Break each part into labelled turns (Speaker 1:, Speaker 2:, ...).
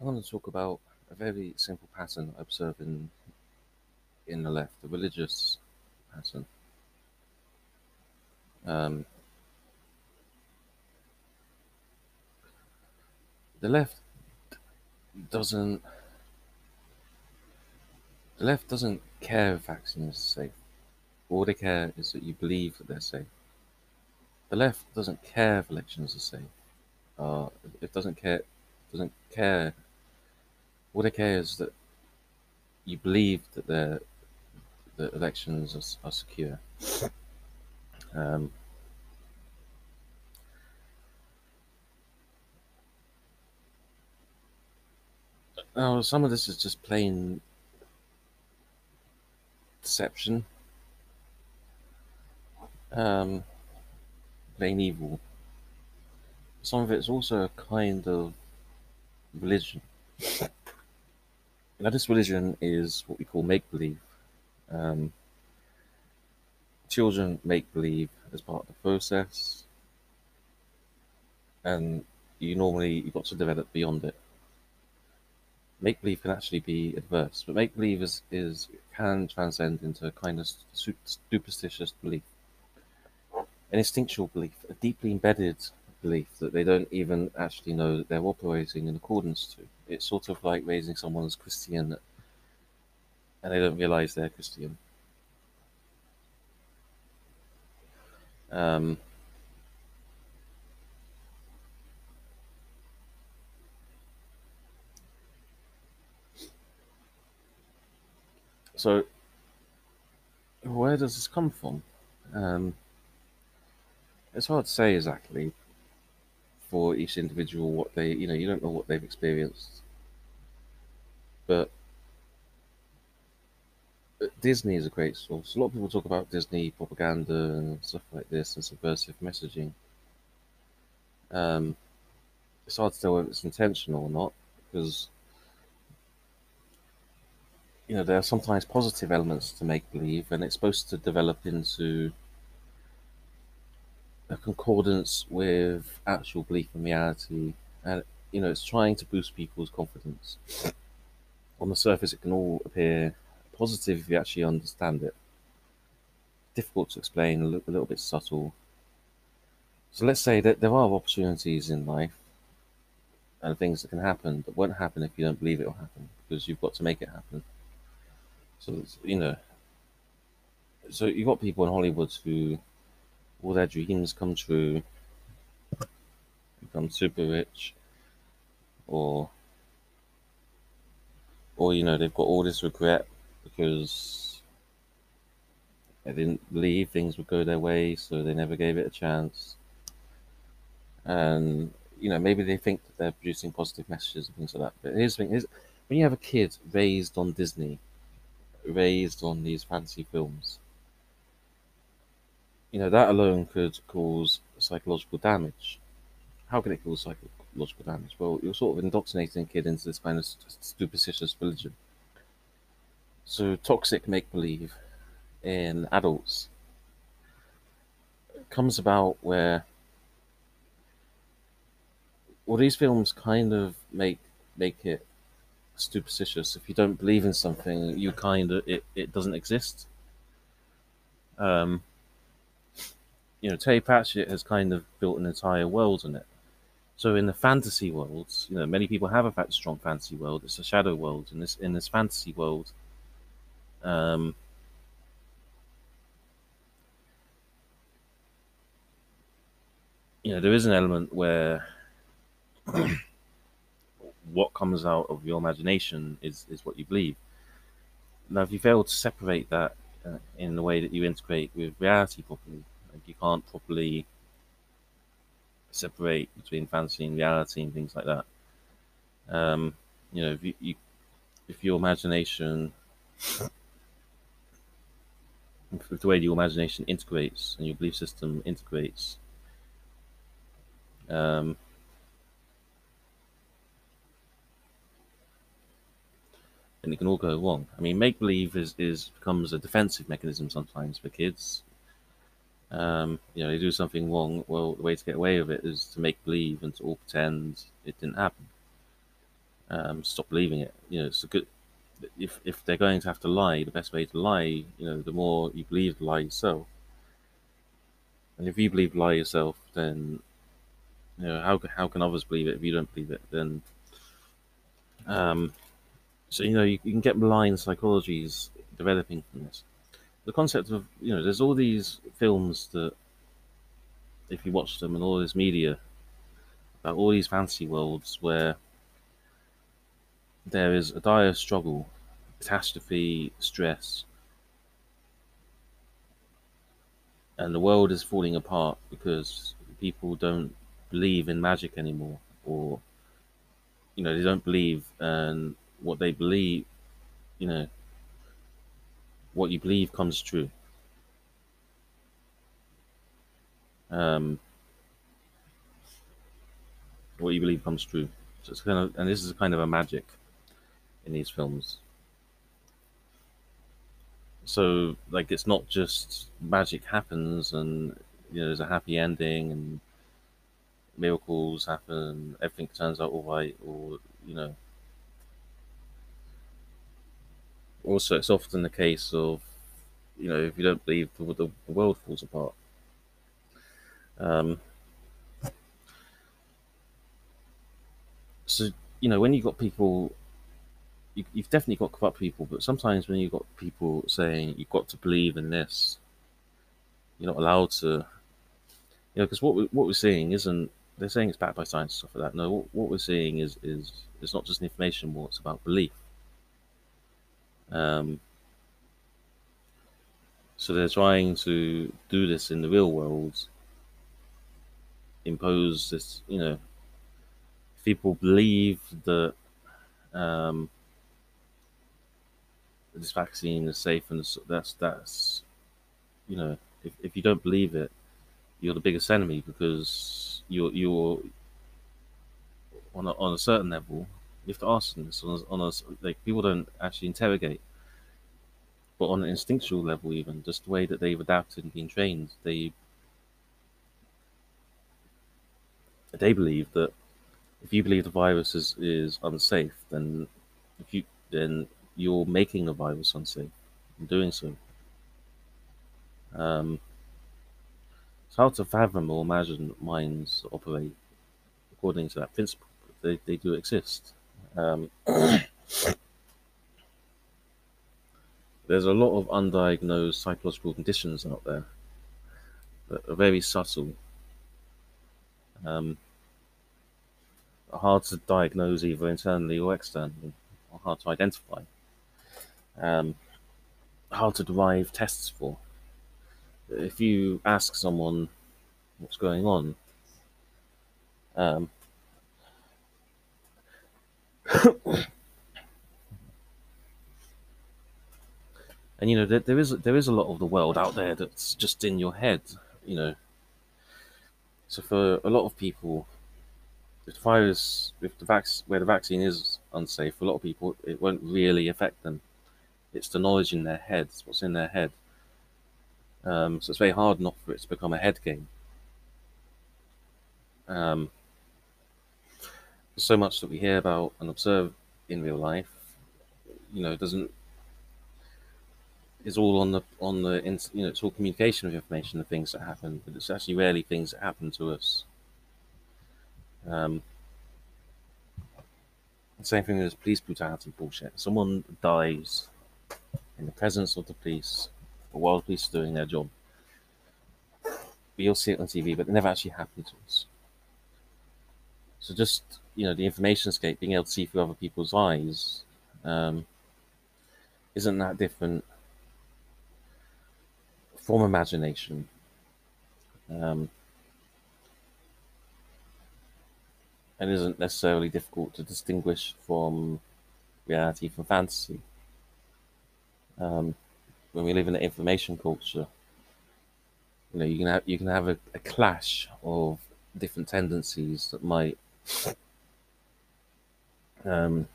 Speaker 1: I want to talk about a very simple pattern I observe in in the left, the religious pattern. Um, the left doesn't the left doesn't care if vaccines are safe. All they care is that you believe that they're safe. The left doesn't care if elections are safe. Uh, it doesn't care. Doesn't care. All they care is that you believe that the the elections are, are secure. Um, now, some of this is just plain deception, um, plain evil. Some of it's also a kind of religion. Now, this religion is what we call make believe. Um, children make believe as part of the process, and you normally you've got to develop beyond it. Make believe can actually be adverse, but make believe is, is can transcend into a kind of superstitious belief, an instinctual belief, a deeply embedded belief that they don't even actually know that they're operating in accordance to. It's sort of like raising someone as Christian and they don't realize they're Christian. Um, so, where does this come from? Um, it's hard to say exactly for each individual what they, you know, you don't know what they've experienced. But Disney is a great source. A lot of people talk about Disney propaganda and stuff like this and subversive messaging. Um, it's hard to tell whether it's intentional or not because you know there are sometimes positive elements to make believe, and it's supposed to develop into a concordance with actual belief in reality, and you know it's trying to boost people's confidence. On the surface, it can all appear positive if you actually understand it. Difficult to explain, a little, a little bit subtle. So let's say that there are opportunities in life and things that can happen that won't happen if you don't believe it will happen because you've got to make it happen. So you know, so you've got people in Hollywood who all their dreams come true, become super rich, or or you know they've got all this regret because they didn't believe things would go their way, so they never gave it a chance. And you know, maybe they think that they're producing positive messages and things like that. But here's the thing: is when you have a kid raised on Disney, raised on these fancy films, you know that alone could cause psychological damage. How can it cause psychological damage? Well, you're sort of indoctrinating a kid into this kind of superstitious religion so toxic make believe in adults comes about where well these films kind of make make it superstitious. If you don't believe in something, you kind of it, it doesn't exist. Um, you know, Terry Pratchett has kind of built an entire world in it. So in the fantasy worlds, you know, many people have a strong fantasy world. It's a shadow world. In this in this fantasy world, um, you know, there is an element where what comes out of your imagination is, is what you believe. Now, if you fail to separate that uh, in the way that you integrate with reality properly, you can't properly separate between fantasy and reality and things like that. Um, you know, if you, you if your imagination with the way your imagination integrates and your belief system integrates. Um, and it can all go wrong. I mean, make believe is, is becomes a defensive mechanism sometimes for kids. Um, you know, they do something wrong. Well, the way to get away with it is to make believe and to all pretend it didn't happen. um, stop believing it. You know, it's a good. If if they're going to have to lie, the best way to lie, you know, the more you believe the lie yourself, and if you believe the lie yourself, then you know how how can others believe it if you don't believe it? Then, um, so you know you, you can get blind psychologies developing from this. The concept of you know, there's all these films that, if you watch them, and all this media about all these fantasy worlds where there is a dire struggle, catastrophe, stress, and the world is falling apart because people don't believe in magic anymore, or you know they don't believe and what they believe, you know, what you believe comes true. Um, what you believe comes true. So it's kind of, and this is kind of a magic in these films. So like it's not just magic happens and you know there's a happy ending and miracles happen, everything turns out all right, or you know. Also, it's often the case of you know if you don't believe the, the, the world falls apart. Um, so you know when you've got people you, have definitely got corrupt people, but sometimes when you've got people saying you've got to believe in this, you're not allowed to, you know, because what we, what we're seeing isn't they're saying it's backed by science and stuff like that. No, what, what we're seeing is is it's not just an information war; it's about belief. Um, so they're trying to do this in the real world, impose this, you know, people believe that um, this vaccine is safe and that's that's you know if, if you don't believe it you're the biggest enemy because you're you're on a, on a certain level you have to ask them on on a like people don't actually interrogate but on an instinctual level even just the way that they've adapted and been trained they they believe that if you believe the virus is, is unsafe then if you then you're making the virus unsafe in doing so. Um, it's hard to fathom or imagine minds operate according to that principle, they, they do exist. Um, there's a lot of undiagnosed psychological conditions out there that are very subtle, um, hard to diagnose either internally or externally, or hard to identify um, hard to derive tests for. If you ask someone what's going on, um, and you know there, there is there is a lot of the world out there that's just in your head, you know. So for a lot of people, if the virus, if the vac- where the vaccine is unsafe, for a lot of people it won't really affect them it's the knowledge in their heads, what's in their head. Um, so it's very hard not for it to become a head game. Um, so much that we hear about and observe in real life, you know, doesn't is all on the on the you know it's all communication of information, the things that happen, but it's actually rarely things that happen to us. Um, same thing as police brutality bullshit. Someone dies in the presence of the police while the police are doing their job. We'll see it on TV, but it never actually happened to us. So just you know, the information escape, being able to see through other people's eyes, um, isn't that different from imagination. Um, and isn't necessarily difficult to distinguish from reality from fantasy um, when we live in an information culture, you know, you can have you can have a, a clash of different tendencies that might um,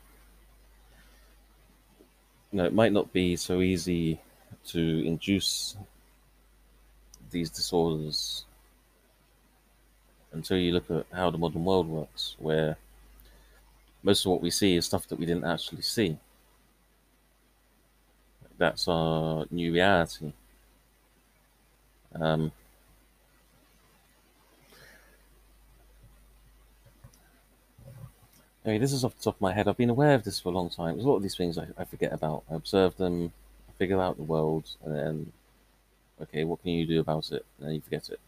Speaker 1: you know, it might not be so easy to induce these disorders until you look at how the modern world works, where most of what we see is stuff that we didn't actually see. That's our new reality. Um, Mean, this is off the top of my head. I've been aware of this for a long time. There's a lot of these things I, I forget about. I observe them, I figure out the world, and then, okay, what can you do about it? And then you forget it.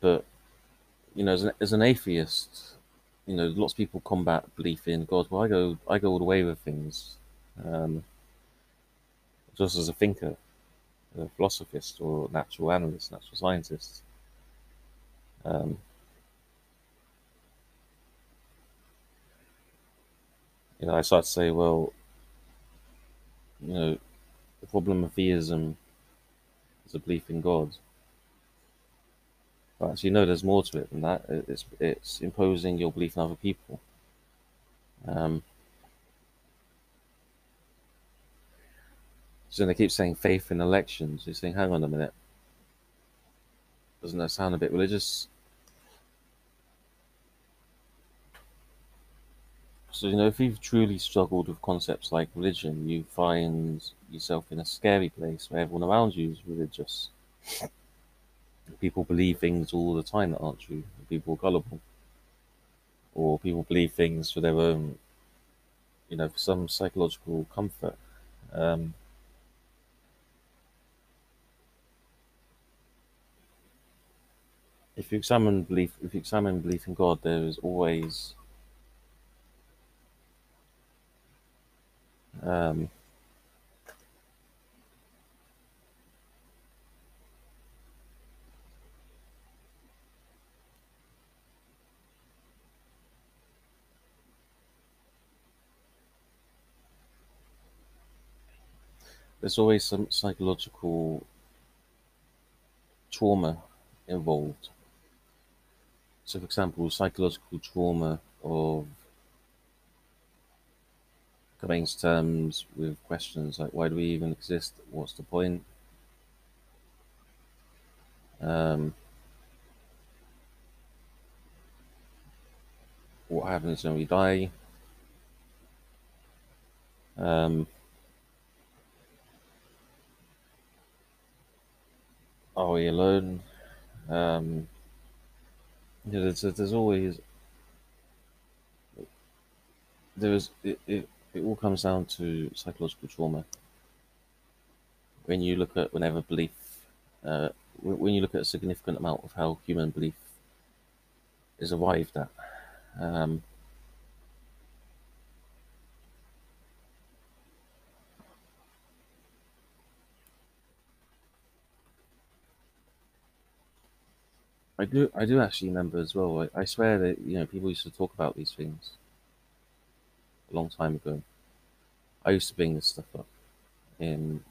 Speaker 1: But, you know, as an, as an atheist, you know, lots of people combat belief in God. Well, I go, I go all the way with things. Um, just as a thinker, a philosophist, or natural analyst, natural scientist. Um, you know, I start to say, well, you know, the problem of theism is a belief in God. But actually, no, there's more to it than that. It's it's imposing your belief in other people. Um, so they keep saying faith in elections. You're saying, hang on a minute. Doesn't that sound a bit religious? So, you know, if you've truly struggled with concepts like religion, you find yourself in a scary place where everyone around you is religious. People believe things all the time that aren't true. People are gullible. Or people believe things for their own, you know, for some psychological comfort. Um, if you examine belief, if you examine belief in God, there is always um, there's always some psychological trauma involved. So, for example, psychological trauma of coming to terms with questions like why do we even exist? What's the point? Um, what happens when we die? Um, are we alone? Um, there's, there's always there is it, it, it all comes down to psychological trauma. When you look at whenever belief, uh, when you look at a significant amount of how human belief is arrived at, um, I do. I do actually remember as well. I, I swear that you know people used to talk about these things a long time ago. I used to bring this stuff up. In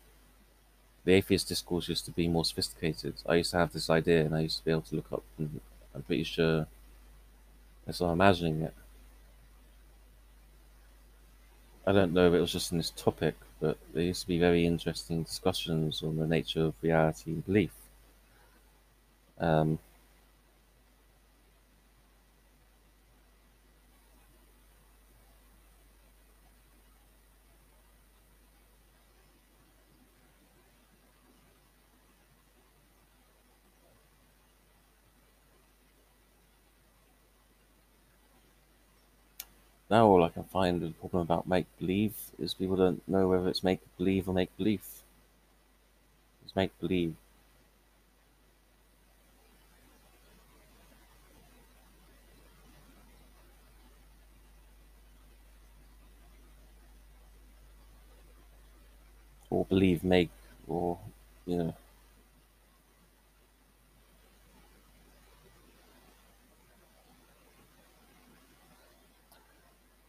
Speaker 1: the atheist discourse used to be more sophisticated. I used to have this idea, and I used to be able to look up, and I'm pretty sure that's I'm imagining it. I don't know if it was just in this topic, but there used to be very interesting discussions on the nature of reality and belief. Um, Now all I can find the problem about make believe is people don't know whether it's make believe or make believe. It's make believe. Or believe make or you know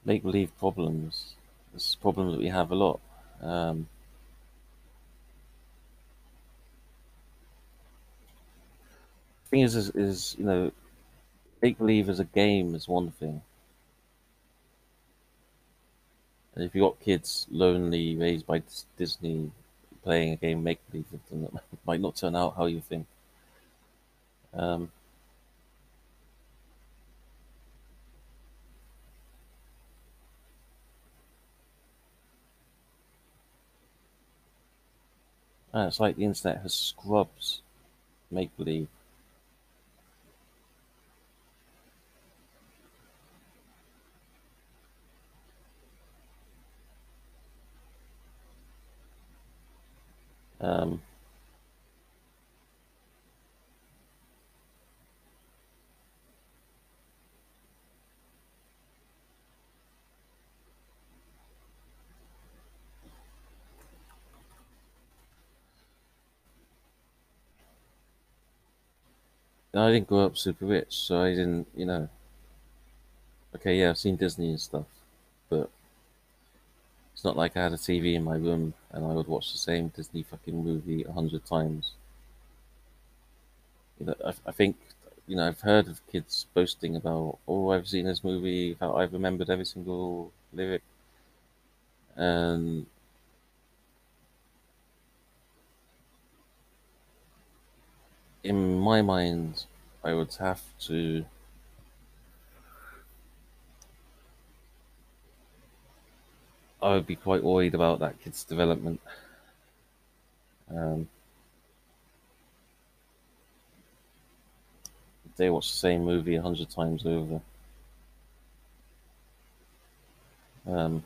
Speaker 1: make believe problems. This problems that we have a lot. Um, thing is, is, is you know, make believe as a game is one thing. And if you got kids lonely, raised by Disney, playing a game make believe with that might not turn out how you think. Um, And it's like the internet has scrubbed make believe. Um, I didn't grow up super rich, so I didn't, you know. Okay, yeah, I've seen Disney and stuff, but it's not like I had a TV in my room and I would watch the same Disney fucking movie a hundred times. You know, I, I think, you know, I've heard of kids boasting about, oh, I've seen this movie, how I've remembered every single lyric, and in my mind, I would have to. I would be quite worried about that kid's development. Um, they watch the same movie a hundred times over. Um,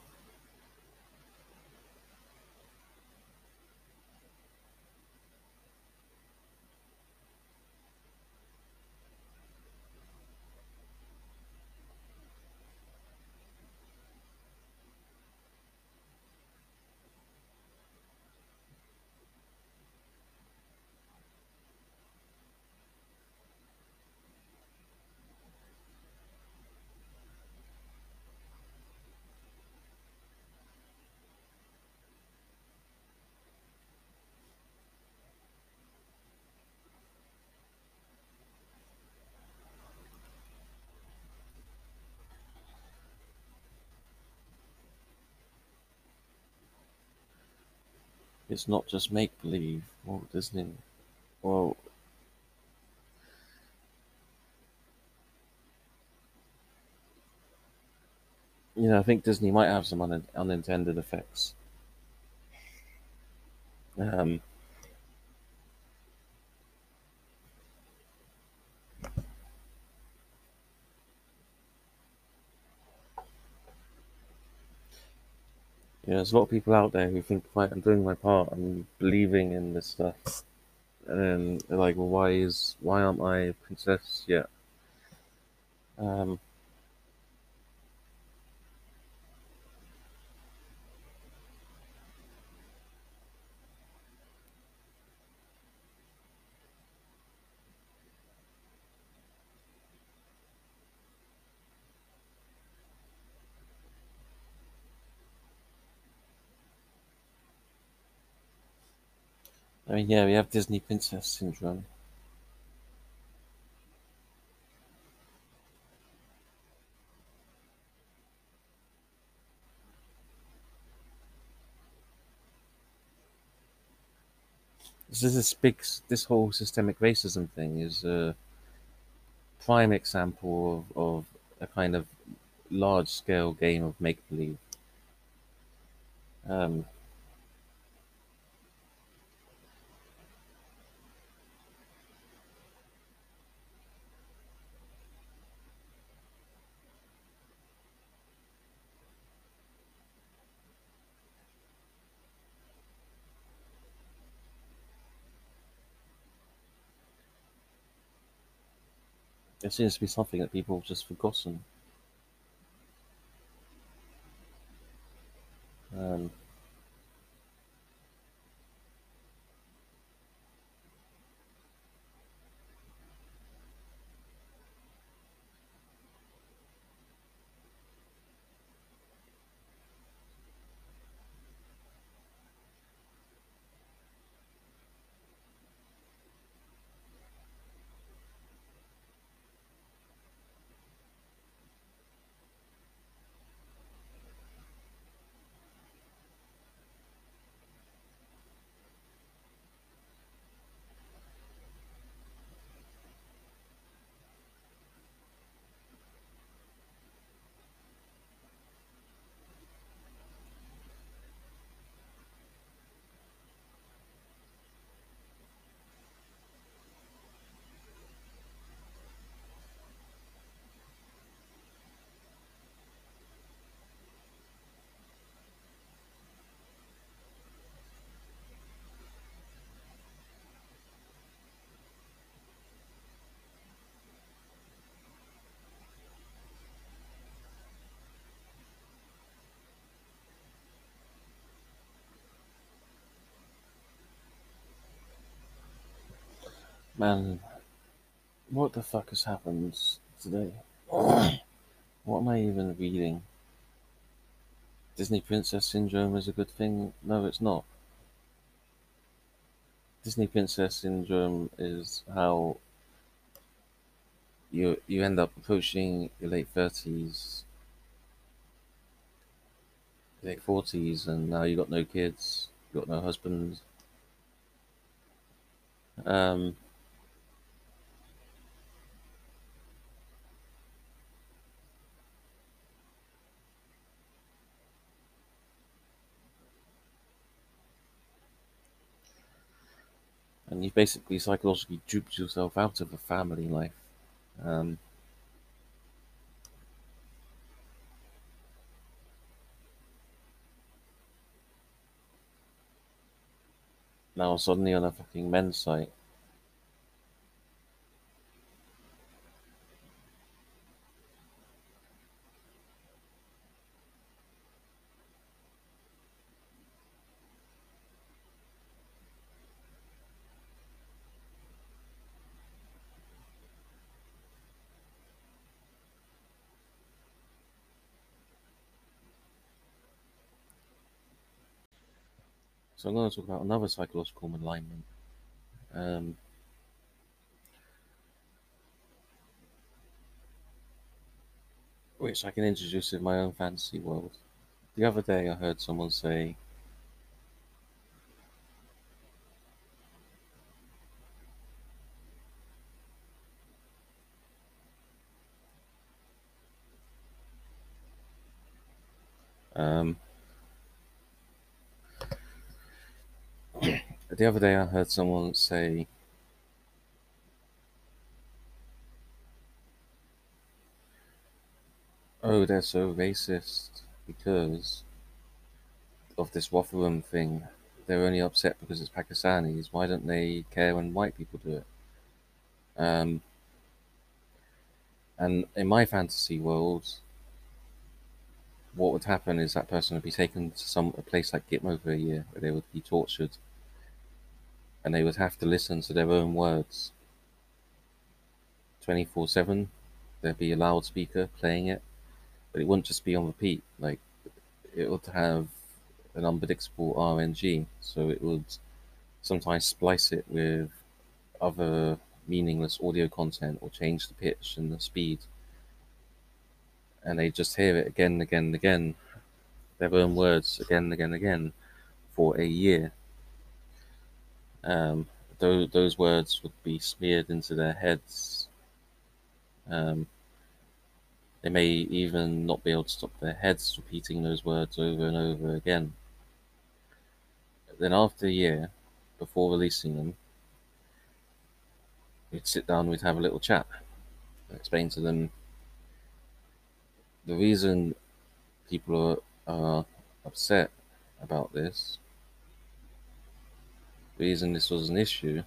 Speaker 1: it's not just make believe, Walt Disney. Well, you know, I think Disney might have some un- unintended effects. Um, you know, there's a lot of people out there who think, right, I'm doing my part, I'm believing in this stuff, and then they're like, well, why is why aren't I a princess yet? Um, I mean, yeah, we have Disney princess syndrome. This is big, this whole systemic racism thing is a prime example of, of a kind of large scale game of make believe. Um, it seems to be something that people have just forgotten. Um, Man, what the fuck has happened today? what am I even reading? Disney Princess Syndrome is a good thing? No, it's not. Disney Princess Syndrome is how you you end up approaching your late thirties, late forties, and now you got no kids, you got no husband. Um, you basically psychologically duped yourself out of a family life. Um, now suddenly on a fucking men's site. So I'm going to talk about another psychological alignment. Um, which I can introduce in my own fantasy world. The other day I heard someone say, um, the other day I heard someone say, oh, they're so racist because of this Rotherham thing. They're only upset because it's Pakistanis. Why don't they care when white people do it? Um, and in my fantasy world, what would happen is that person would be taken to some a place like Gitmo for a year, where they would be tortured, and they would have to listen to their own words. Twenty four seven, there'd be a loudspeaker playing it, but it wouldn't just be on repeat. Like it would have an unpredictable RNG, so it would sometimes splice it with other meaningless audio content or change the pitch and the speed. And they just hear it again and again and again, their own words again and again and again for a year. Um, those, those words would be smeared into their heads. Um, they may even not be able to stop their heads repeating those words over and over again. Then, after a year, before releasing them, we'd sit down, we'd have a little chat, explain to them the reason people are, are upset about this, reason this was an issue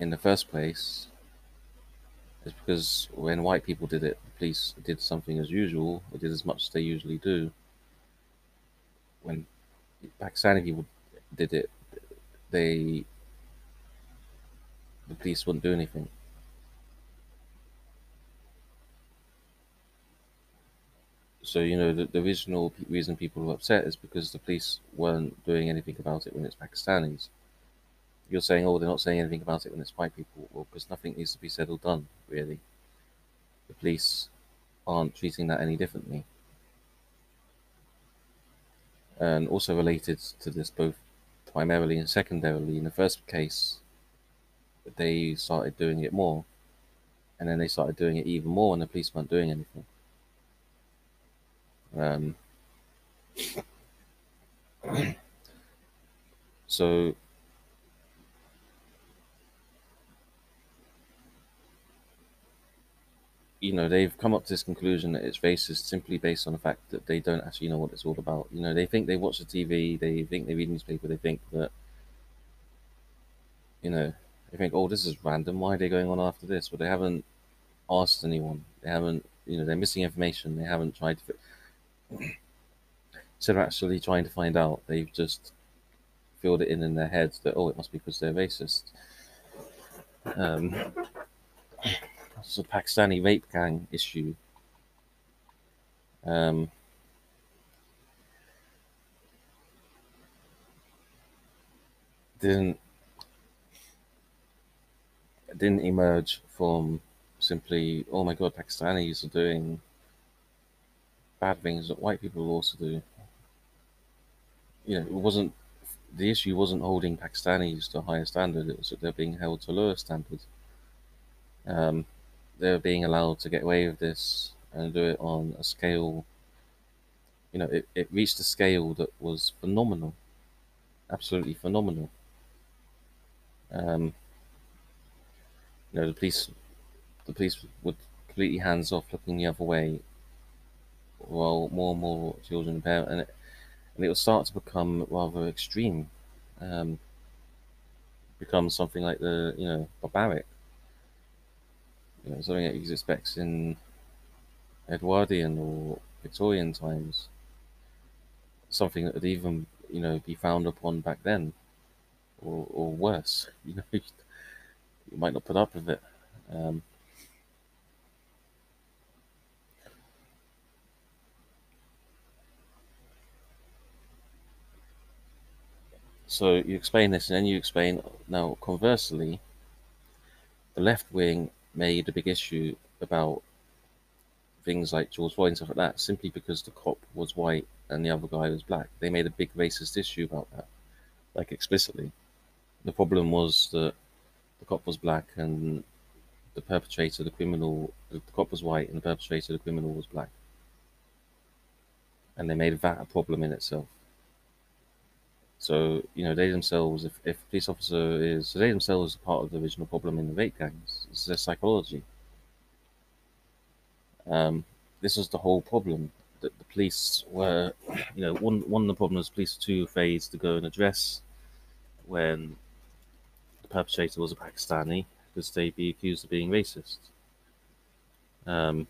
Speaker 1: in the first place is because when white people did it, the police did something as usual, or did as much as they usually do. When Pakistani people did it, they the police wouldn't do anything. So you know the, the original reason people were upset is because the police weren't doing anything about it when it's Pakistanis. You're saying, oh, they're not saying anything about it when it's white people. Well, because nothing needs to be said or done, really. The police aren't treating that any differently. And also related to this, both primarily and secondarily, in the first case, they started doing it more. And then they started doing it even more, and the police weren't doing anything. Um, so you know they've come up to this conclusion that it's racist simply based on the fact that they don't actually know what it's all about. You know, they think they watch the TV, they think they read newspaper, they think that you know they think, oh, this is random. Why are they going on after this? But they haven't asked anyone. They haven't, you know, they're missing information. They haven't tried to. Instead of actually trying to find out, they've just filled it in in their heads that oh, it must be because they're racist. Um, it's a Pakistani rape gang issue. Um, didn't didn't emerge from simply oh my god Pakistanis are doing bad things that white people also do. You know, it wasn't the issue wasn't holding Pakistanis to a higher standard; it was that they're being held to a lower standard. Um, they're being allowed to get away with this and do it on a scale. You know, it, it reached a scale that was phenomenal, absolutely phenomenal. Um, you know, the police, the police would completely hands off, looking the other way, while more and more children parents, and it, and it will start to become rather extreme, um, become something like the you know barbaric, you know, something that you expect in Edwardian or Victorian times, something that would even you know be found upon back then, or or worse, you know, you might not put up with it. Um, So you explain this, and then you explain now. Conversely, the left wing made a big issue about things like George Floyd and stuff like that, simply because the cop was white and the other guy was black. They made a big racist issue about that, like explicitly. The problem was that the cop was black and the perpetrator, the criminal, the cop was white and the perpetrator, the criminal, was black. And they made that a problem in itself. So, you know, they themselves, if, if a police officer is, so they themselves are part of the original problem in the rape gangs. It's their psychology. Um, this was the whole problem that the police were, you know, one, one of the problems police were too afraid to go and address when the perpetrator was a Pakistani because they'd be accused of being racist. Um,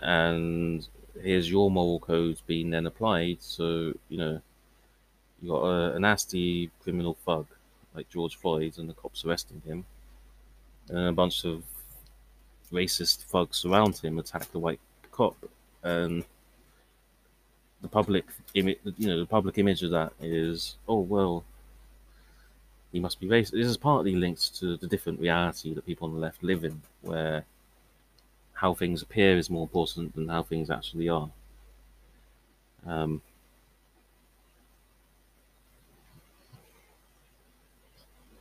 Speaker 1: and here's your moral codes being then applied. So, you know, you got a, a nasty criminal thug like George Floyd and the cops arresting him, and a bunch of racist thugs around him attack the white cop, and the public image, you know, the public image of that is, oh well, he must be racist. This is partly linked to the different reality that people on the left live in, where how things appear is more important than how things actually are. Um,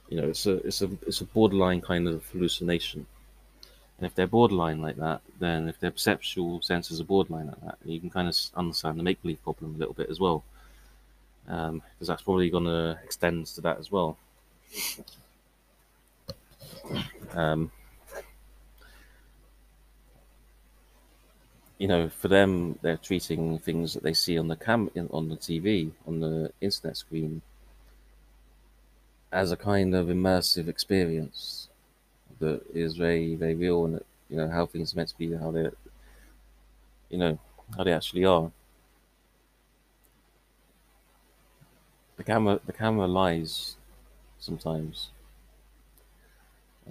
Speaker 1: you know, it's a it's a it's a borderline kind of hallucination. And if they're borderline like that, then if their perceptual senses are borderline like that, you can kind of understand the make believe problem a little bit as well, because um, that's probably going to extend to that as well. Um, you know, for them, they're treating things that they see on the cam on the TV, on the internet screen, as a kind of immersive experience that is very, very real, and you know how things are meant to be, how they, you know, how they actually are. The camera, the camera lies sometimes.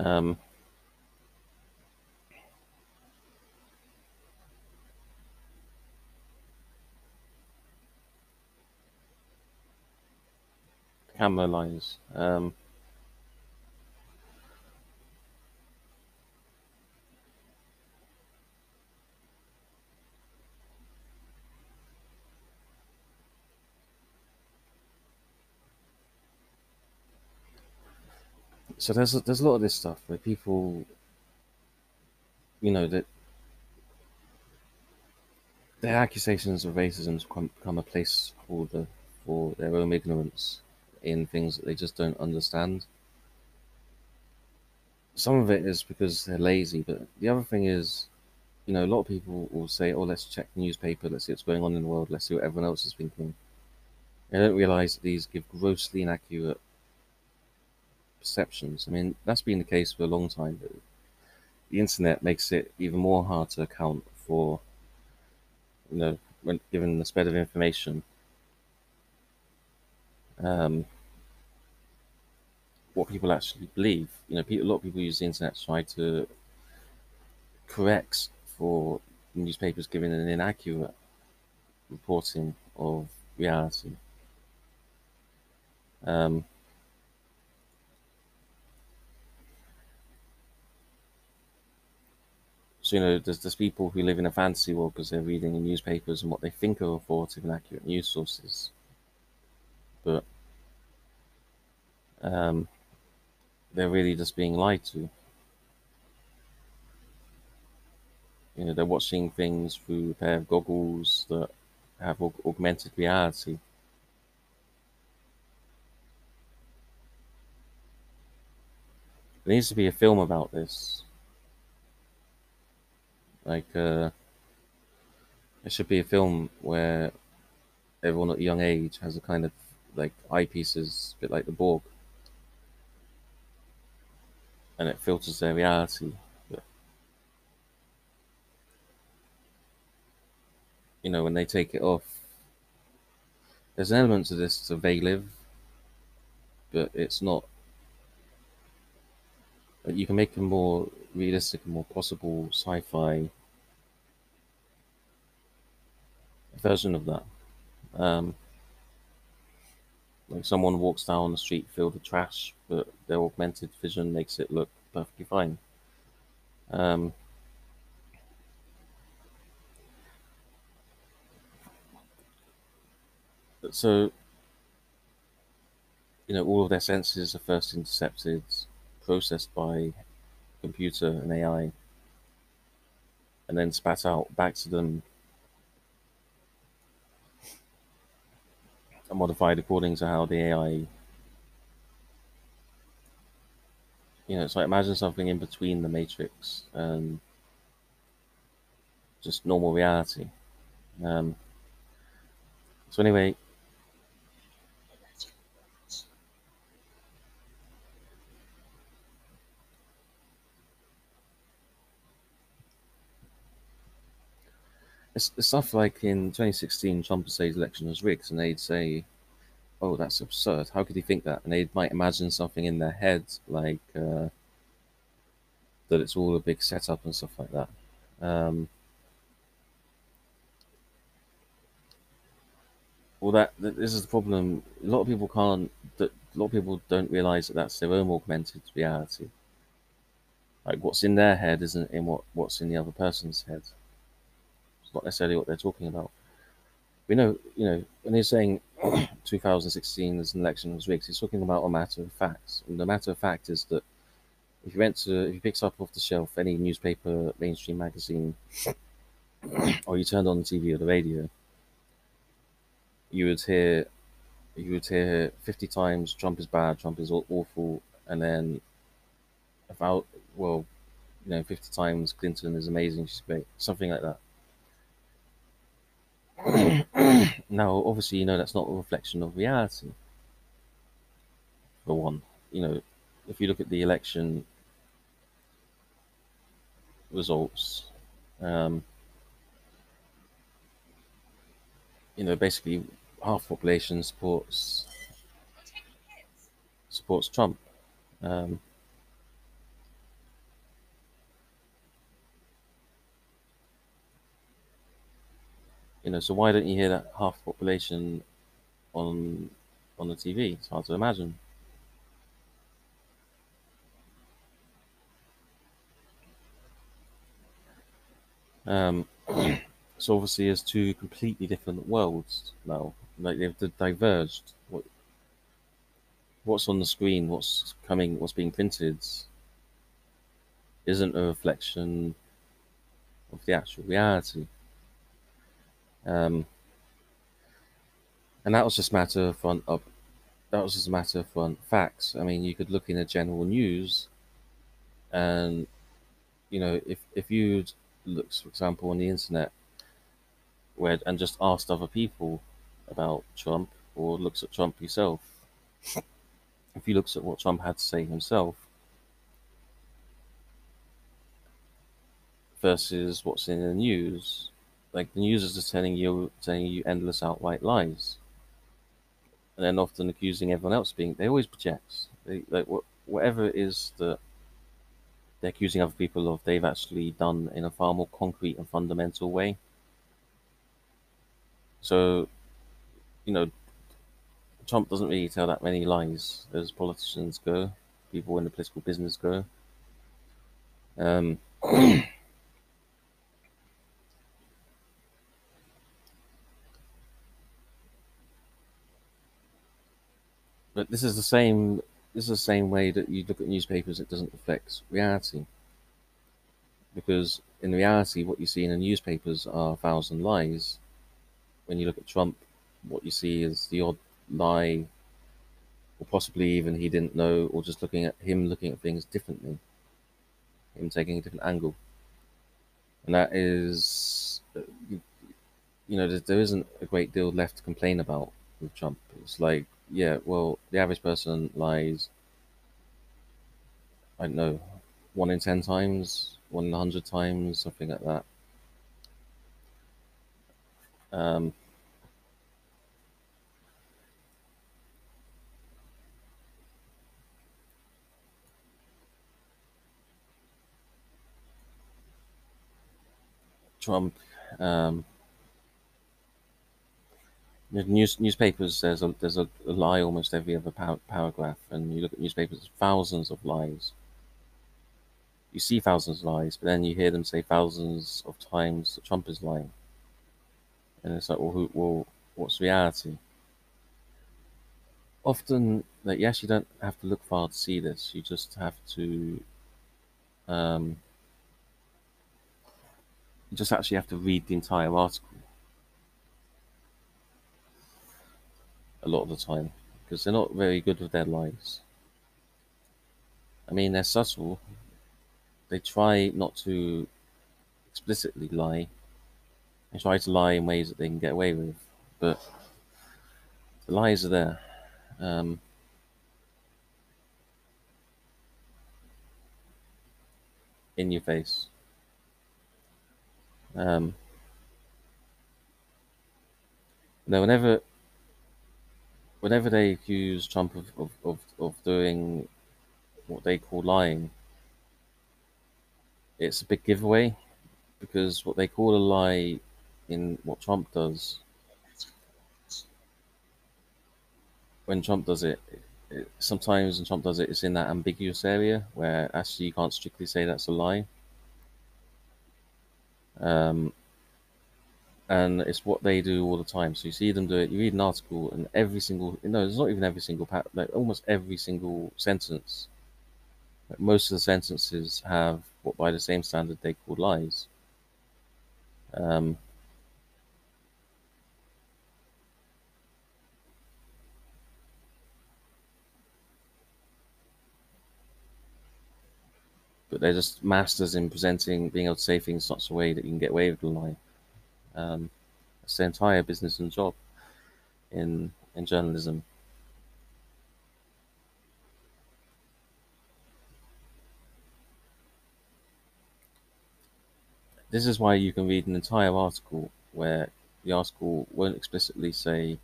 Speaker 1: Um, camera lines. Um, so there's a, there's a lot of this stuff where people, you know, that their accusations of racism become a placeholder for their own ignorance in things that they just don't understand. Some of it is because they're lazy, but the other thing is, you know, a lot of people will say, "Oh, let's check the newspaper, let's see what's going on in the world, let's see what everyone else is thinking." They don't realize that these give grossly inaccurate perceptions. I mean, that's been the case for a long time, but the internet makes it even more hard to account for, you know, when given the spread of information um, what people actually believe. You know, people, a lot of people use the internet to try to correct for newspapers giving an inaccurate reporting of reality. Um, so you know, there's there's people who live in a fantasy world because they're reading the newspapers and what they think are authoritative and accurate news sources, but um, they're really just being lied to. You know, they're watching things through a pair of goggles that have aug- augmented reality. There needs to be a film about this. Like, uh, it should be a film where everyone at a young age has a kind of like eyepieces, a bit like the Borg, and it filters their reality. But, you know, when they take it off, there's an element to this to they live, but it's not. You can make a more realistic and more possible sci-fi version of that. Um, like someone walks down the street filled with trash, but their augmented vision makes it look perfectly fine. Um, so, you know, all of their senses are first intercepted, processed by computer and AI, and then spat out back to them and modified according to how the AI. You know, it's like imagine something in between the Matrix and just normal reality. Um, so anyway, stuff like in 2016, Trump would say his election was rigged, and they'd say, "Oh, that's absurd. How could he think that?" And they might imagine something in their head, like uh, that it's all a big setup and stuff like that. Um, well, that this is the problem. A lot of people can't. That a lot of people don't realize that that's their own augmented reality. Like what's in their head isn't in what what's in the other person's head. It's not necessarily what they're talking about. We know, you know, when he's saying 2016 as an election was rigged, he's talking about a matter of facts. And the matter of fact is that if you went to, if you picked up off the shelf any newspaper, mainstream magazine, or you turned on the TV or the radio, you would hear, you would hear 50 times Trump is bad, Trump is awful, and then about, well, you know, 50 times Clinton is amazing, she's great, something like that. now, obviously, you know that's not a reflection of reality. For one, you know, if you look at the election results, um, you know, basically half population supports supports Trump. Um, you know, so why don't you hear that half population on on the TV? It's hard to imagine. Um, so obviously, there's two completely different worlds now. Like they've diverged. What what's on the screen, what's coming, what's being printed, isn't a reflection of the actual reality. Um, and that was just a matter of front up. That was just a matter of facts. I mean, you could look in the general news, and you know, if if you look, for example, on the internet, where and just asked other people about Trump, or looks at Trump yourself, if you looks at what Trump had to say himself versus what's in the news, like the news is just telling you telling you endless outright lies. and then often accusing everyone else being they always project they like what whatever it is that they're accusing other people of they've actually done in a far more concrete and fundamental way. So you know trump doesn't really tell that many lies as politicians go people in the political business go. Um but this is the same this is the same way that you look at newspapers it doesn't affect reality. Because in reality what you see in the newspapers are a thousand lies. When you look at trump what you see is the odd lie or possibly even he didn't know or just looking at him looking at things differently him taking a different angle. And that is uh, you know there isn't a great deal left to complain about with trump. It's like yeah, well, the average person lies, I don't know, one in 10 times, one in a 100 times, something like that. Um, Trump um, news newspapers there's a there's a, lie almost every other par- paragraph, and you look at newspapers, thousands of lies. You see thousands of lies, but then you hear them say thousands of times that Trump is lying, and it's like, well, who, well, what's reality? Often, that yes, you don't have to look far to see this. You just have to, um, you just actually have to read the entire article a lot of the time because they're not very good with their lies. I mean, they're subtle. They try not to explicitly lie. They try to lie in ways that they can get away with, but the lies are there. Um, in your face. Um, now, whenever whenever they accuse Trump of, of, of, of doing what they call lying, it's a big giveaway because what they call a lie in what Trump does, when Trump does it, it, sometimes when Trump does it, it's in that ambiguous area where actually you can't strictly say that's a lie. Um, and it's what they do all the time. So you see them do it. You read an article, and every single no, it's not even every single pat, like almost every single sentence. Like most of the sentences have what, by the same standard, they call lies. Um, but they're just masters in presenting, being able to say things in such a way that you can get away with a lie. Um, it's the entire business and job in in journalism. This is why you can read an entire article where the article won't explicitly say,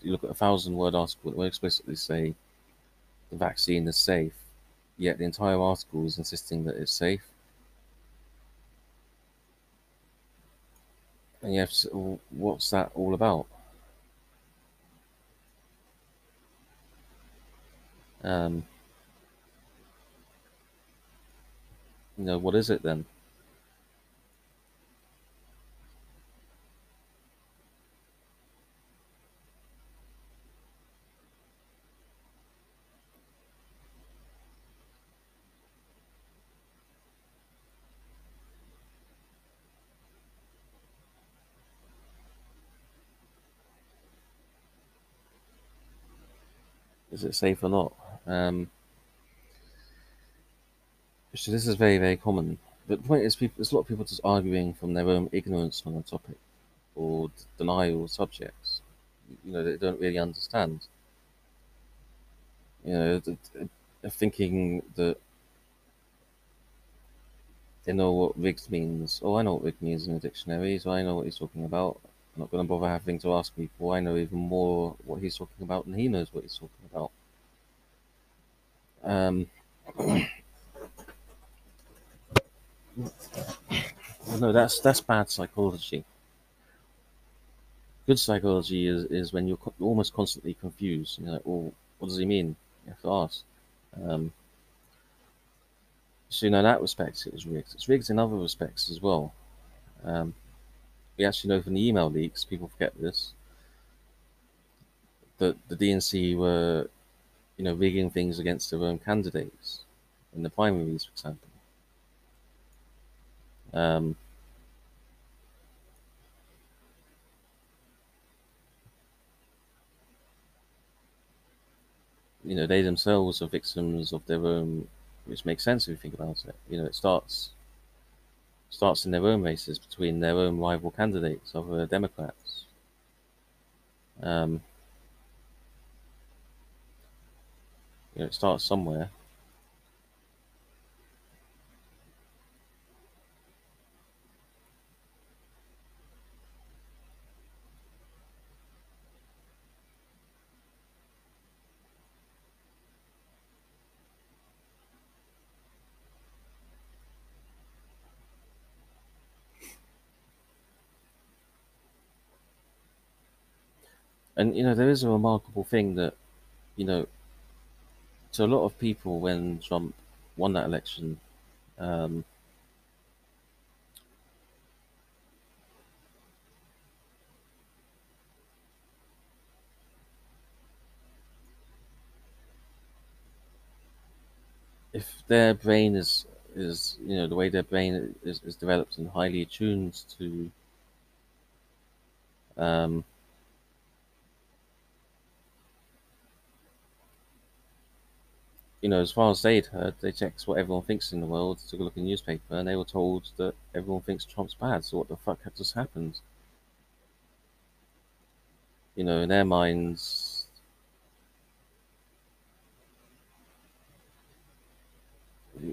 Speaker 1: you look at a thousand word article, won't explicitly say the vaccine is safe, yet the entire article is insisting that it's safe. And you have to, what's that all about? Um, you know, what is it then? Is it safe or not? Um, so this is very, very common. But the point is, people, there's a lot of people just arguing from their own ignorance on a topic or denial subjects. You know, they don't really understand. You know, thinking that they know what rigged means. Oh, I know what rigged means in the dictionary, so I know what he's talking about. I'm not going to bother having to ask people. I know even more what he's talking about than he knows what he's talking about. Um, no, that's that's bad psychology. Good psychology is, is when you're co- almost constantly confused. You're like, well, what does he mean? You have to ask. Um, so, you know, in that respect, it was rigged. It's rigged in other respects as well. Um, we actually know from the email leaks, people forget this, that the DNC were, you know, rigging things against their own candidates in the primaries, for example. Um, you know, they themselves are victims of their own, which makes sense if you think about it. You know, it starts starts in their own races between their own rival candidates, other Democrats. Um, you know, it starts somewhere. And you know, there is a remarkable thing that, you know, to a lot of people when Trump won that election, um, if their brain is is you know the way their brain is, is developed and highly attuned to um, you know, as far as they'd heard, they checked what everyone thinks in the world, took a look in the newspaper, and they were told that everyone thinks Trump's bad. So what the fuck had just happened? You know, in their minds,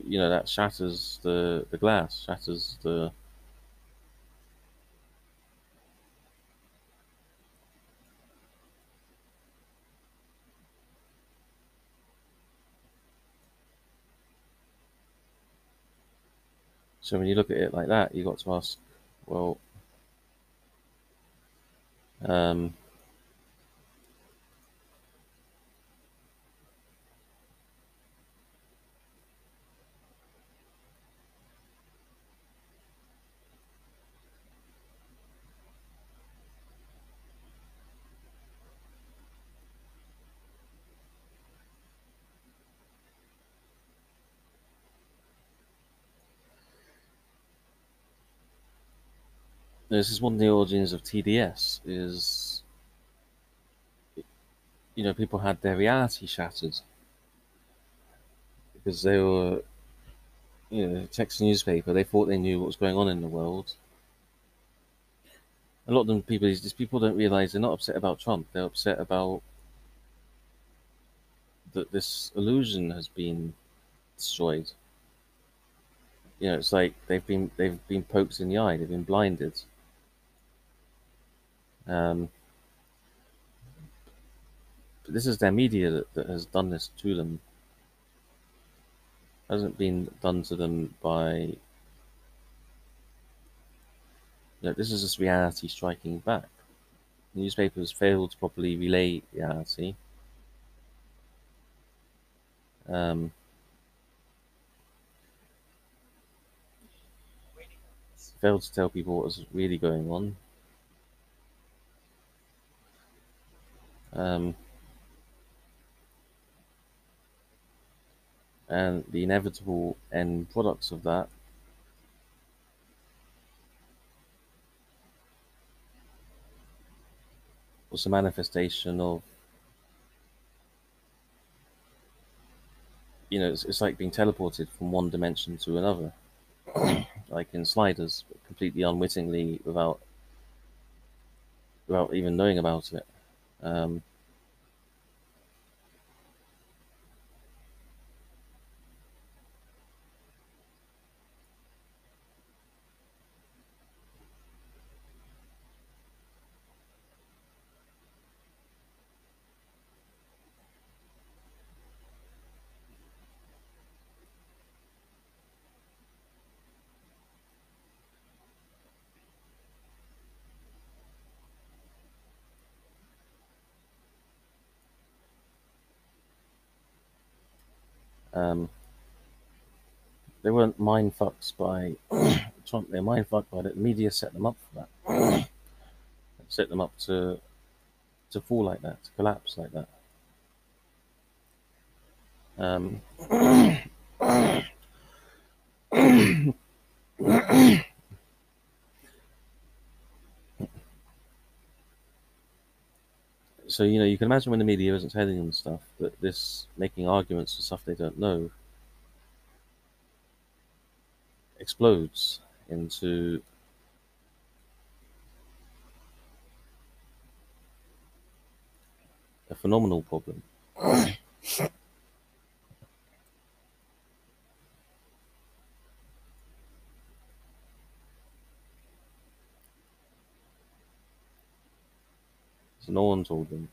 Speaker 1: you know, that shatters the the glass, shatters the So when you look at it like that, you got to ask, well, um, this is one of the origins of TDS. Is you know people had their reality shattered because they were you know text newspaper. They thought they knew what was going on in the world. A lot of them people these people don't realize they're not upset about Trump. They're upset about that this illusion has been destroyed. You know, it's like they've been they've been poked in the eye. They've been blinded. Um, but this is their media that, that has done this to them. Hasn't been done to them by. You know, this is just reality striking back. Newspapers failed to properly relay reality. Um, failed to tell people what was really going on. Um, and the inevitable end products of that was a manifestation of you know it's, it's like being teleported from one dimension to another. Like in sliders completely unwittingly without without even knowing about it um, Um, they weren't mind fucks by Trump. They're mind fucked by the media. Set them up for that. set them up to to fall like that, to collapse like that. Um, so you know you can imagine when the media isn't telling them stuff that this making arguments for stuff they don't know explodes into a phenomenal problem. no one told them.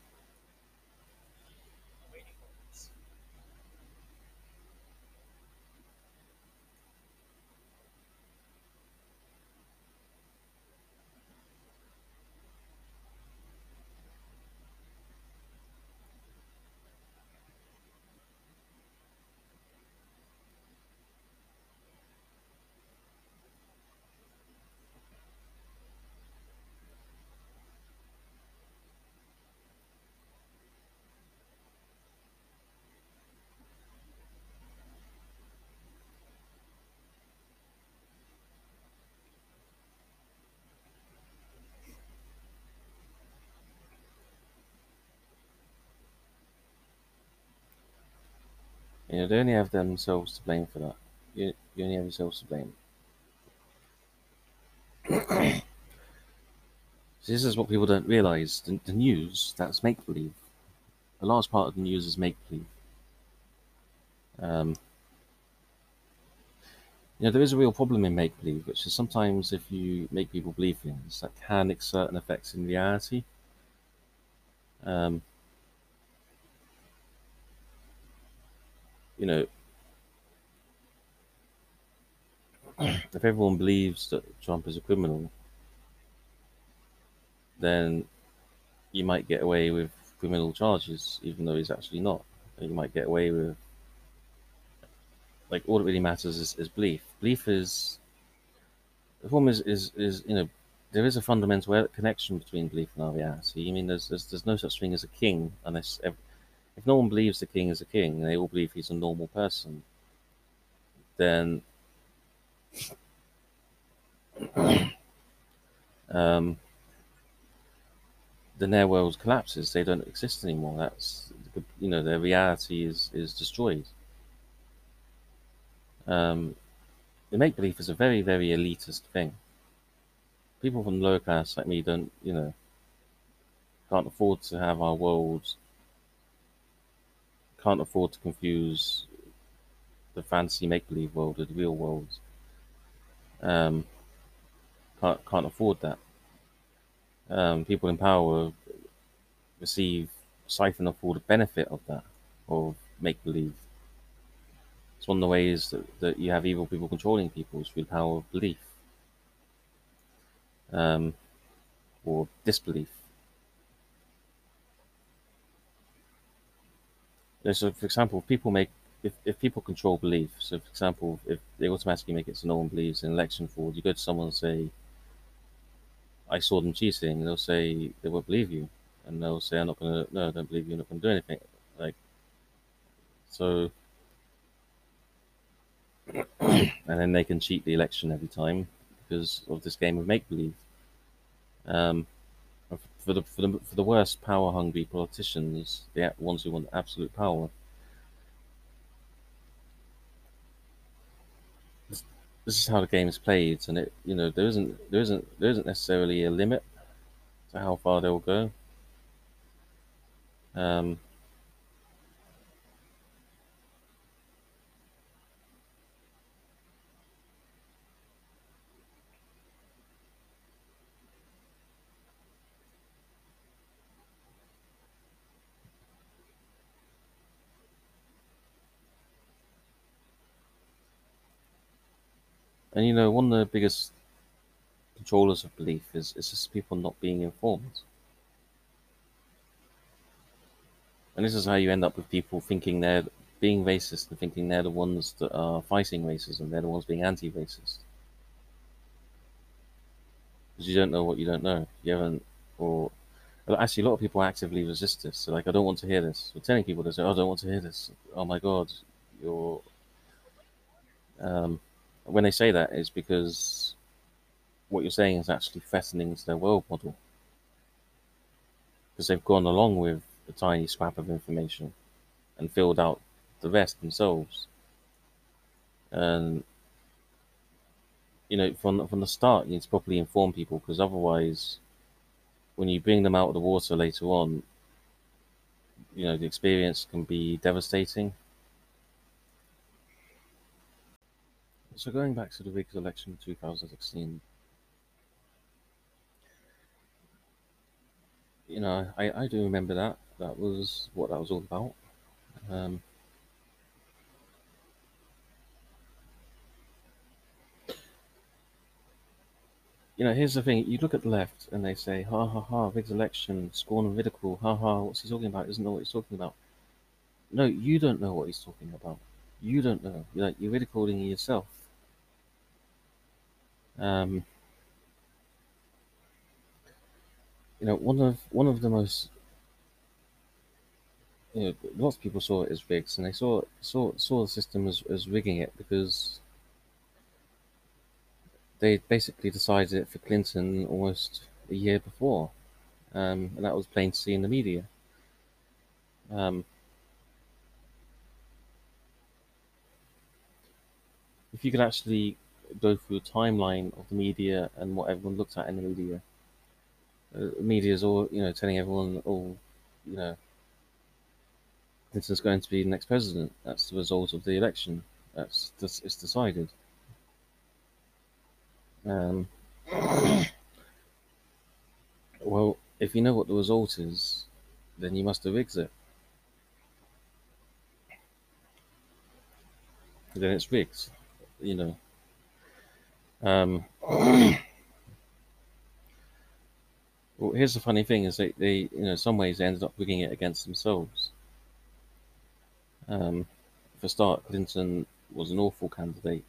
Speaker 1: You know, they only have themselves to blame for that. You, you only have yourselves to blame. this is what people don't realize. The, the news, that's make believe. A large part of the news is make believe. Um, you know, there is a real problem in make believe, which is sometimes if you make people believe things, that can exert an effect in reality. Um, you know, if everyone believes that Trump is a criminal, then you might get away with criminal charges, even though he's actually not. You might get away with, like, all that really matters is, is belief. Belief is, the problem is, is, is, you know, there is a fundamental connection between belief and our reality. I mean, there's, there's, there's no such thing as a king unless if no one believes the king is a king they all believe he's a normal person, then um, then their world collapses. They don't exist anymore. That's you know their reality is is destroyed. Um, the make believe is a very very elitist thing. People from lower class like me don't you know can't afford to have our world can't afford to confuse the fantasy make believe world with the real world. Um, can't can't afford that. Um, people in power receive siphon off all the benefit of that of make believe. It's one of the ways that, that you have evil people controlling people is through the power of belief um, or disbelief. So for example, if people make if, if people control belief, so for example, if they automatically make it so no one believes in election fraud, you go to someone and say, I saw them cheating, and they'll say they won't believe you. And they'll say, I'm not gonna no, I don't believe you, I'm not gonna do anything. Like so and then they can cheat the election every time because of this game of make believe. Um, for the for the for the worst power hungry politicians, the ones who want absolute power. This, this is how the game is played, and it you know there isn't there isn't there isn't necessarily a limit to how far they'll go. Um, And you know, one of the biggest controllers of belief is, is just people not being informed. And this is how you end up with people thinking they're being racist and thinking they're the ones that are fighting racism. They're the ones being anti-racist because you don't know what you don't know. You haven't, or actually, a lot of people actively resist this. So like, I don't want to hear this. We're telling people say, oh, I don't want to hear this. Oh my God, you're. Um, when they say that is because what you're saying is actually threatening to their world model because they've gone along with a tiny scrap of information and filled out the rest themselves. And you know, from from the start, you need to properly inform people because otherwise, when you bring them out of the water later on, you know, the experience can be devastating. So going back to the rigged election in 2016, you know, I, I do remember that. That was what that was all about. Um, you know, here's the thing. You look at the left and they say, ha ha ha, rigged election, scorn and ridicule, ha ha, what's he talking about? Doesn't know what he's talking about. No, you don't know what he's talking about. You don't know. You're, like, you're ridiculing yourself. Um, you know, one of one of the most you know, lots of people saw it as rigged, and they saw saw saw the system as, as rigging it because they basically decided it for Clinton almost a year before, um, and that was plain to see in the media. Um, if you could actually go through a timeline of the media and what everyone looked at in the media, uh, media is all you know telling everyone all you know Clinton's going to be the next president. That's the result of the election. That's it's decided. Um, well, if you know what the result is, then you must have rigged it. Then it's rigged, you know. Um, well, here's the funny thing: is they, they, you know, some ways they ended up rigging it against themselves. Um, for start, Clinton was an awful candidate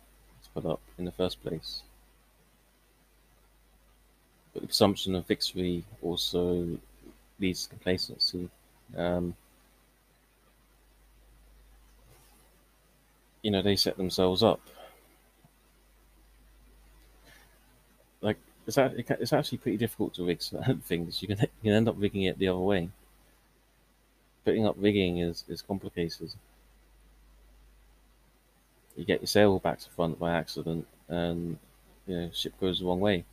Speaker 1: to put up in the first place. But the presumption of victory also leads to complacency. Um, you know, they set themselves up it's, it's actually pretty difficult to rig things. You can you can end up rigging it the other way. Putting up rigging is, is complicated. You get your sail back to front by accident, and you know ship goes the wrong way.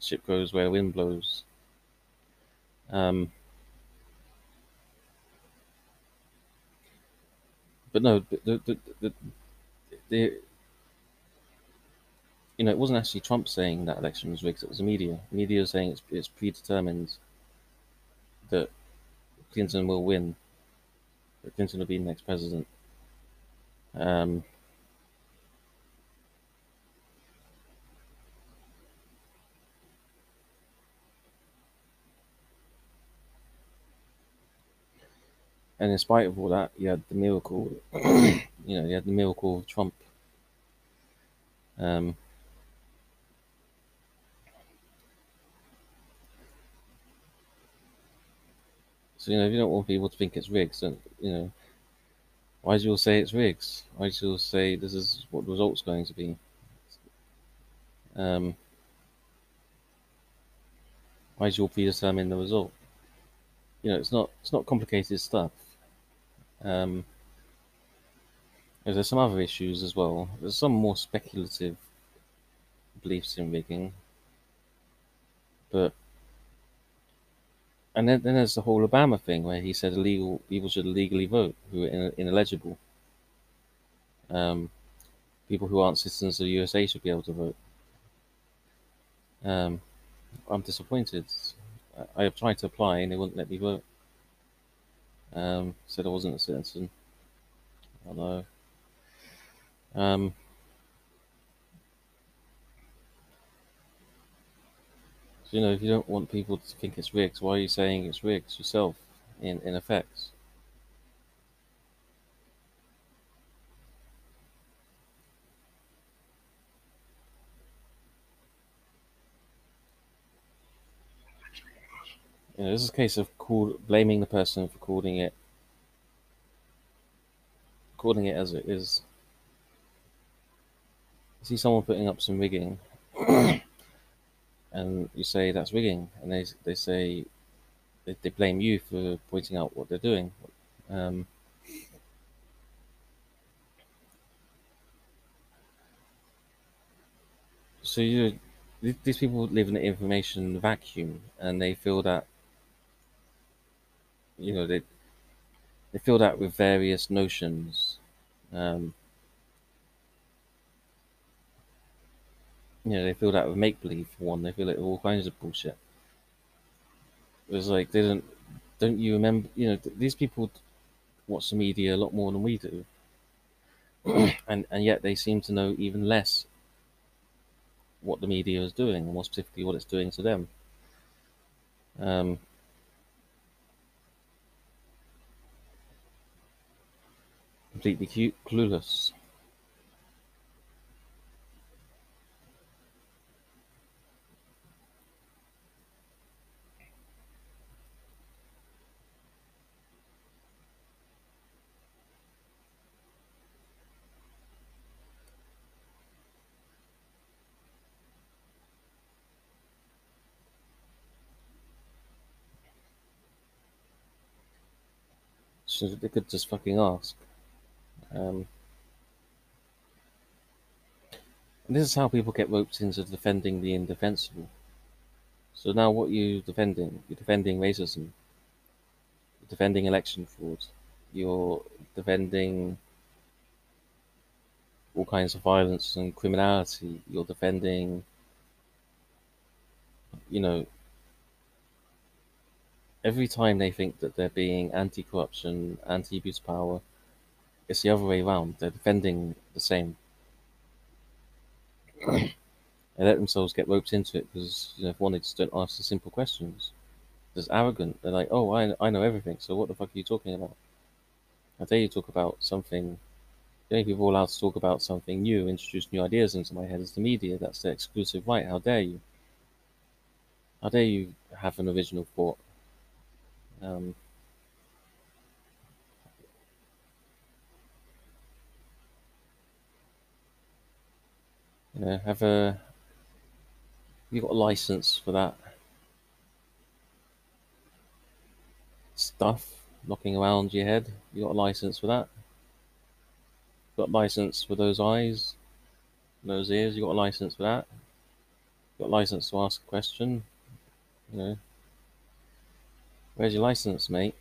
Speaker 1: Ship goes where wind blows. Um, but no, the the, the, the, the you know, it wasn't actually Trump saying that election was rigged; it was the media. The media was saying it's it's predetermined that Clinton will win, that Clinton will be the next president. Um, and in spite of all that, you had the miracle. you know, you had the miracle of Trump. Um, So, you know, if you don't want people to think it's rigged, then, you know, why do you all say it's rigged? Why do you all say this is what the result's going to be? Um, why do you all predetermine the result? You know, it's not it's not complicated stuff. Um, there's some other issues as well. There's some more speculative beliefs in rigging, but and then, then there's the whole Obama thing where he said illegal people should legally vote who are in, ineligible. Um, people who aren't citizens of the USA should be able to vote. Um, I'm disappointed. I have tried to apply and they wouldn't let me vote. Um, said I wasn't a citizen. Although, um, You know, if you don't want people to think it's rigs, why are you saying it's rigs yourself in, in effects? You know, this is a case of call, blaming the person for calling it, calling it as it is. I see someone putting up some rigging. and you say that's rigging, and they they say they, they blame you for pointing out what they're doing. Um, so you these people live in an information vacuum, and they feel that you know they they fill that with various notions. Um, you know, they fill that with make believe for one. They feel it with all kinds of bullshit. It was like they don't don't you remember? You know, th- these people watch the media a lot more than we do, and and yet they seem to know even less what the media is doing, and more specifically what it's doing to them. Um, completely clueless. So they could just fucking ask. Um, and this is how people get roped into defending the indefensible. So now, what are you defending? You're defending racism. You're defending election fraud. You're defending all kinds of violence and criminality. You're defending, you know, every time they think that they're being anti-corruption, anti-abuse power, it's the other way around. They're defending the same. they let themselves get roped into it because you know, if one, they just don't ask the simple questions. It's arrogant. They're like, "Oh, I, I know everything. So what the fuck are you talking about?" How dare you talk about something? The only people allowed to talk about something new, introduce new ideas into my head is the media. That's their exclusive right. How dare you? How dare you have an original thought? Um, you know, have a you got a license for that stuff knocking around your head? You got a license for that? Got a license for those eyes, those ears? You got a license for that? Got a license to ask a question? You know, where's your license, mate?